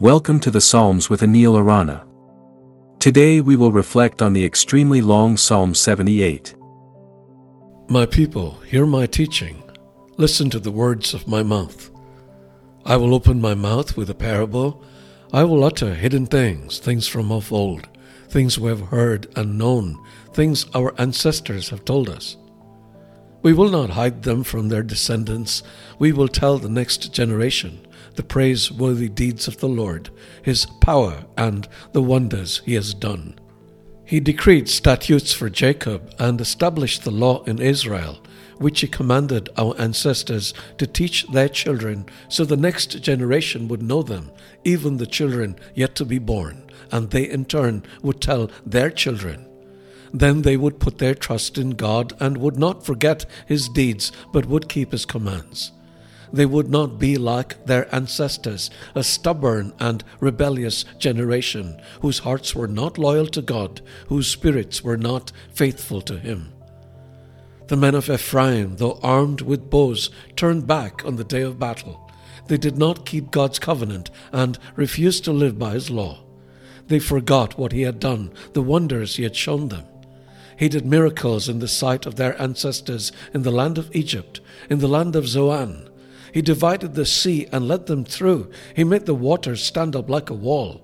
Welcome to the Psalms with Anil Arana. Today we will reflect on the extremely long Psalm 78. My people, hear my teaching. Listen to the words of my mouth. I will open my mouth with a parable. I will utter hidden things, things from of old, things we have heard and known, things our ancestors have told us. We will not hide them from their descendants. We will tell the next generation the praiseworthy deeds of the Lord, his power, and the wonders he has done. He decreed statutes for Jacob and established the law in Israel, which he commanded our ancestors to teach their children, so the next generation would know them, even the children yet to be born, and they in turn would tell their children. Then they would put their trust in God and would not forget his deeds, but would keep his commands they would not be like their ancestors, a stubborn and rebellious generation, whose hearts were not loyal to God, whose spirits were not faithful to Him. The men of Ephraim, though armed with bows, turned back on the day of battle. They did not keep God's covenant and refused to live by His law. They forgot what He had done, the wonders He had shown them. He did miracles in the sight of their ancestors in the land of Egypt, in the land of Zoan, he divided the sea and led them through. He made the waters stand up like a wall.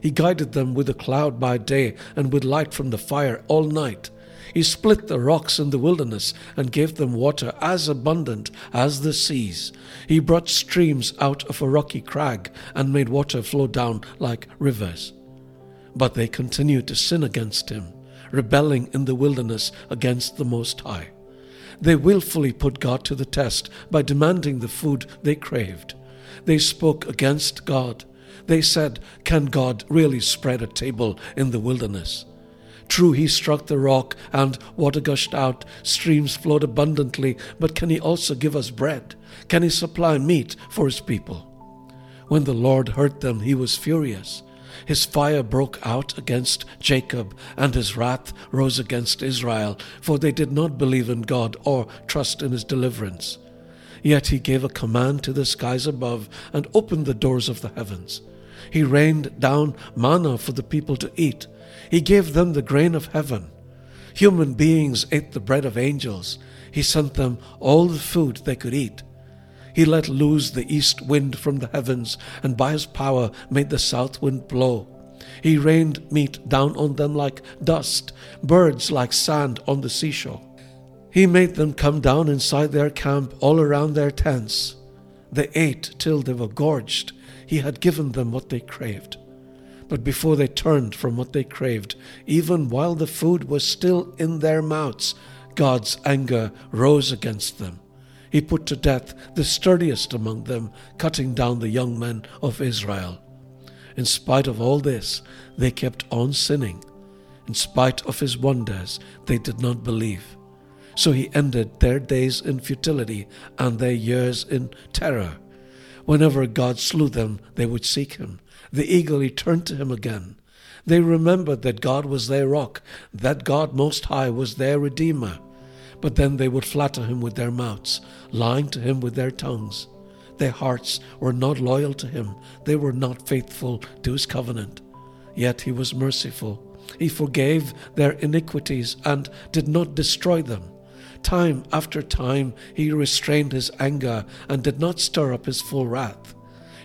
He guided them with a cloud by day and with light from the fire all night. He split the rocks in the wilderness and gave them water as abundant as the seas. He brought streams out of a rocky crag and made water flow down like rivers. But they continued to sin against him, rebelling in the wilderness against the Most High. They willfully put God to the test by demanding the food they craved. They spoke against God. They said, Can God really spread a table in the wilderness? True, he struck the rock, and water gushed out, streams flowed abundantly, but can he also give us bread? Can he supply meat for his people? When the Lord heard them, he was furious. His fire broke out against Jacob, and his wrath rose against Israel, for they did not believe in God or trust in his deliverance. Yet he gave a command to the skies above and opened the doors of the heavens. He rained down manna for the people to eat. He gave them the grain of heaven. Human beings ate the bread of angels. He sent them all the food they could eat. He let loose the east wind from the heavens, and by his power made the south wind blow. He rained meat down on them like dust, birds like sand on the seashore. He made them come down inside their camp all around their tents. They ate till they were gorged. He had given them what they craved. But before they turned from what they craved, even while the food was still in their mouths, God's anger rose against them. He put to death the sturdiest among them, cutting down the young men of Israel. In spite of all this, they kept on sinning. In spite of his wonders, they did not believe. So he ended their days in futility and their years in terror. Whenever God slew them, they would seek him. They eagerly turned to him again. They remembered that God was their rock, that God Most High was their Redeemer. But then they would flatter him with their mouths, lying to him with their tongues. Their hearts were not loyal to him, they were not faithful to his covenant. Yet he was merciful. He forgave their iniquities and did not destroy them. Time after time he restrained his anger and did not stir up his full wrath.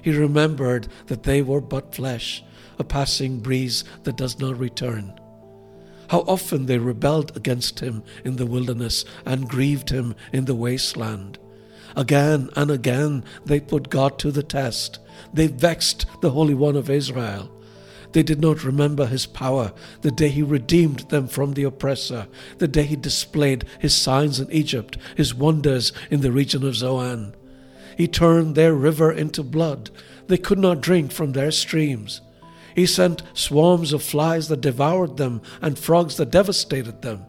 He remembered that they were but flesh, a passing breeze that does not return. How often they rebelled against him in the wilderness and grieved him in the wasteland. Again and again they put God to the test. They vexed the Holy One of Israel. They did not remember his power, the day he redeemed them from the oppressor, the day he displayed his signs in Egypt, his wonders in the region of Zoan. He turned their river into blood. They could not drink from their streams. He sent swarms of flies that devoured them and frogs that devastated them.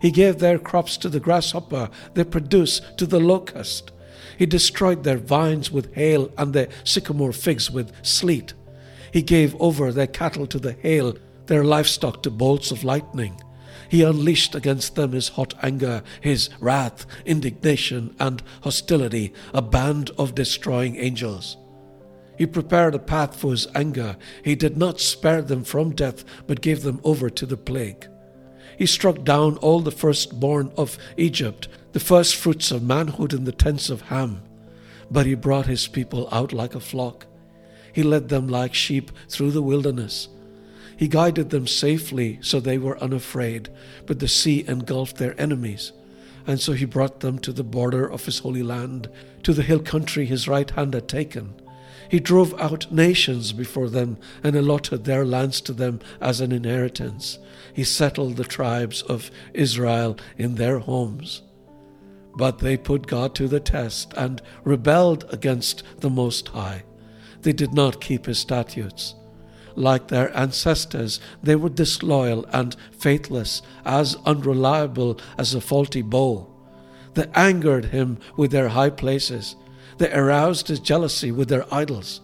He gave their crops to the grasshopper, their produce to the locust. He destroyed their vines with hail and their sycamore figs with sleet. He gave over their cattle to the hail, their livestock to bolts of lightning. He unleashed against them his hot anger, his wrath, indignation, and hostility, a band of destroying angels. He prepared a path for his anger. He did not spare them from death, but gave them over to the plague. He struck down all the firstborn of Egypt, the firstfruits of manhood in the tents of Ham. But he brought his people out like a flock. He led them like sheep through the wilderness. He guided them safely so they were unafraid, but the sea engulfed their enemies. And so he brought them to the border of his holy land, to the hill country his right hand had taken. He drove out nations before them and allotted their lands to them as an inheritance. He settled the tribes of Israel in their homes. But they put God to the test and rebelled against the Most High. They did not keep his statutes. Like their ancestors, they were disloyal and faithless, as unreliable as a faulty bow. They angered him with their high places they aroused his jealousy with their idols.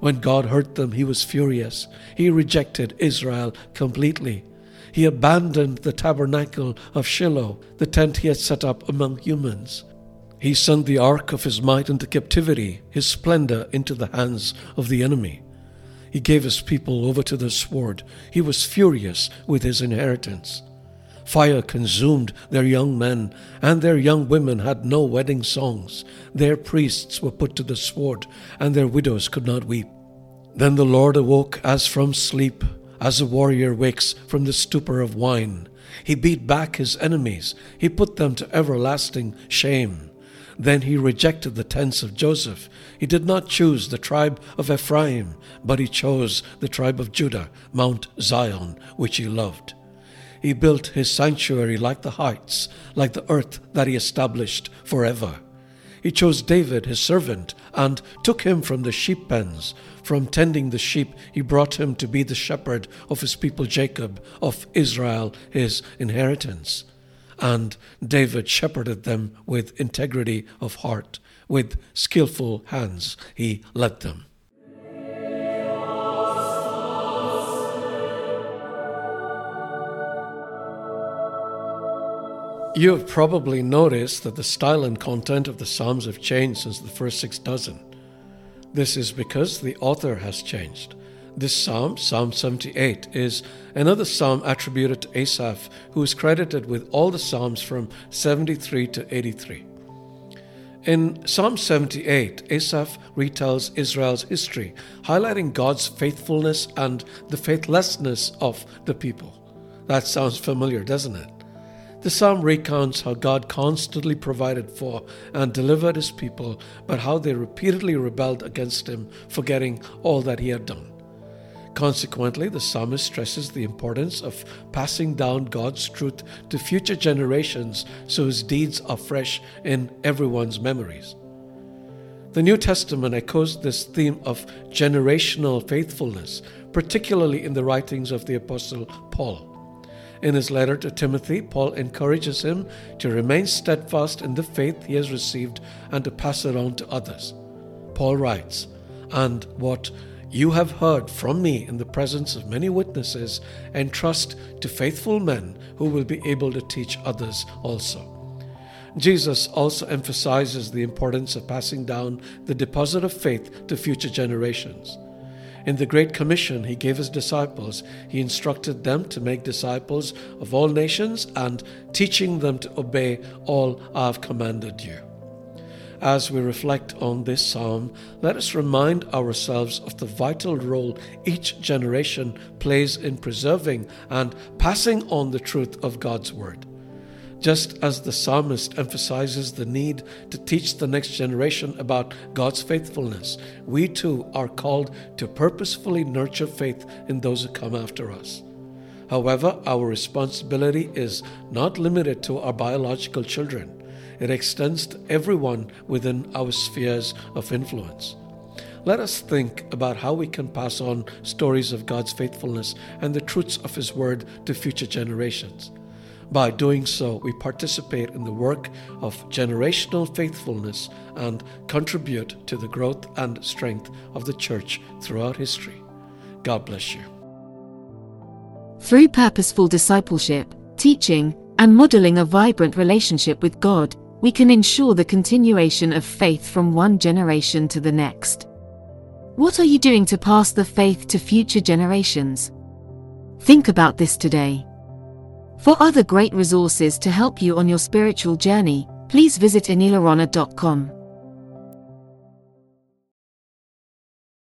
When God hurt them, he was furious. He rejected Israel completely. He abandoned the tabernacle of Shiloh, the tent he had set up among humans. He sent the ark of his might into captivity, his splendor into the hands of the enemy. He gave his people over to the sword. He was furious with his inheritance. Fire consumed their young men, and their young women had no wedding songs. Their priests were put to the sword, and their widows could not weep. Then the Lord awoke as from sleep, as a warrior wakes from the stupor of wine. He beat back his enemies, he put them to everlasting shame. Then he rejected the tents of Joseph. He did not choose the tribe of Ephraim, but he chose the tribe of Judah, Mount Zion, which he loved. He built his sanctuary like the heights, like the earth that he established forever. He chose David, his servant, and took him from the sheep pens. From tending the sheep, he brought him to be the shepherd of his people Jacob, of Israel, his inheritance. And David shepherded them with integrity of heart, with skillful hands he led them. You have probably noticed that the style and content of the Psalms have changed since the first six dozen. This is because the author has changed. This psalm, Psalm 78, is another psalm attributed to Asaph, who is credited with all the psalms from 73 to 83. In Psalm 78, Asaph retells Israel's history, highlighting God's faithfulness and the faithlessness of the people. That sounds familiar, doesn't it? The psalm recounts how God constantly provided for and delivered his people, but how they repeatedly rebelled against him, forgetting all that he had done. Consequently, the psalmist stresses the importance of passing down God's truth to future generations so his deeds are fresh in everyone's memories. The New Testament echoes this theme of generational faithfulness, particularly in the writings of the Apostle Paul. In his letter to Timothy, Paul encourages him to remain steadfast in the faith he has received and to pass it on to others. Paul writes, And what you have heard from me in the presence of many witnesses, entrust to faithful men who will be able to teach others also. Jesus also emphasizes the importance of passing down the deposit of faith to future generations. In the Great Commission, he gave his disciples, he instructed them to make disciples of all nations and teaching them to obey all I have commanded you. As we reflect on this psalm, let us remind ourselves of the vital role each generation plays in preserving and passing on the truth of God's Word. Just as the psalmist emphasizes the need to teach the next generation about God's faithfulness, we too are called to purposefully nurture faith in those who come after us. However, our responsibility is not limited to our biological children. It extends to everyone within our spheres of influence. Let us think about how we can pass on stories of God's faithfulness and the truths of His Word to future generations. By doing so, we participate in the work of generational faithfulness and contribute to the growth and strength of the church throughout history. God bless you. Through purposeful discipleship, teaching, and modeling a vibrant relationship with God, we can ensure the continuation of faith from one generation to the next. What are you doing to pass the faith to future generations? Think about this today. For other great resources to help you on your spiritual journey, please visit anilarana.com.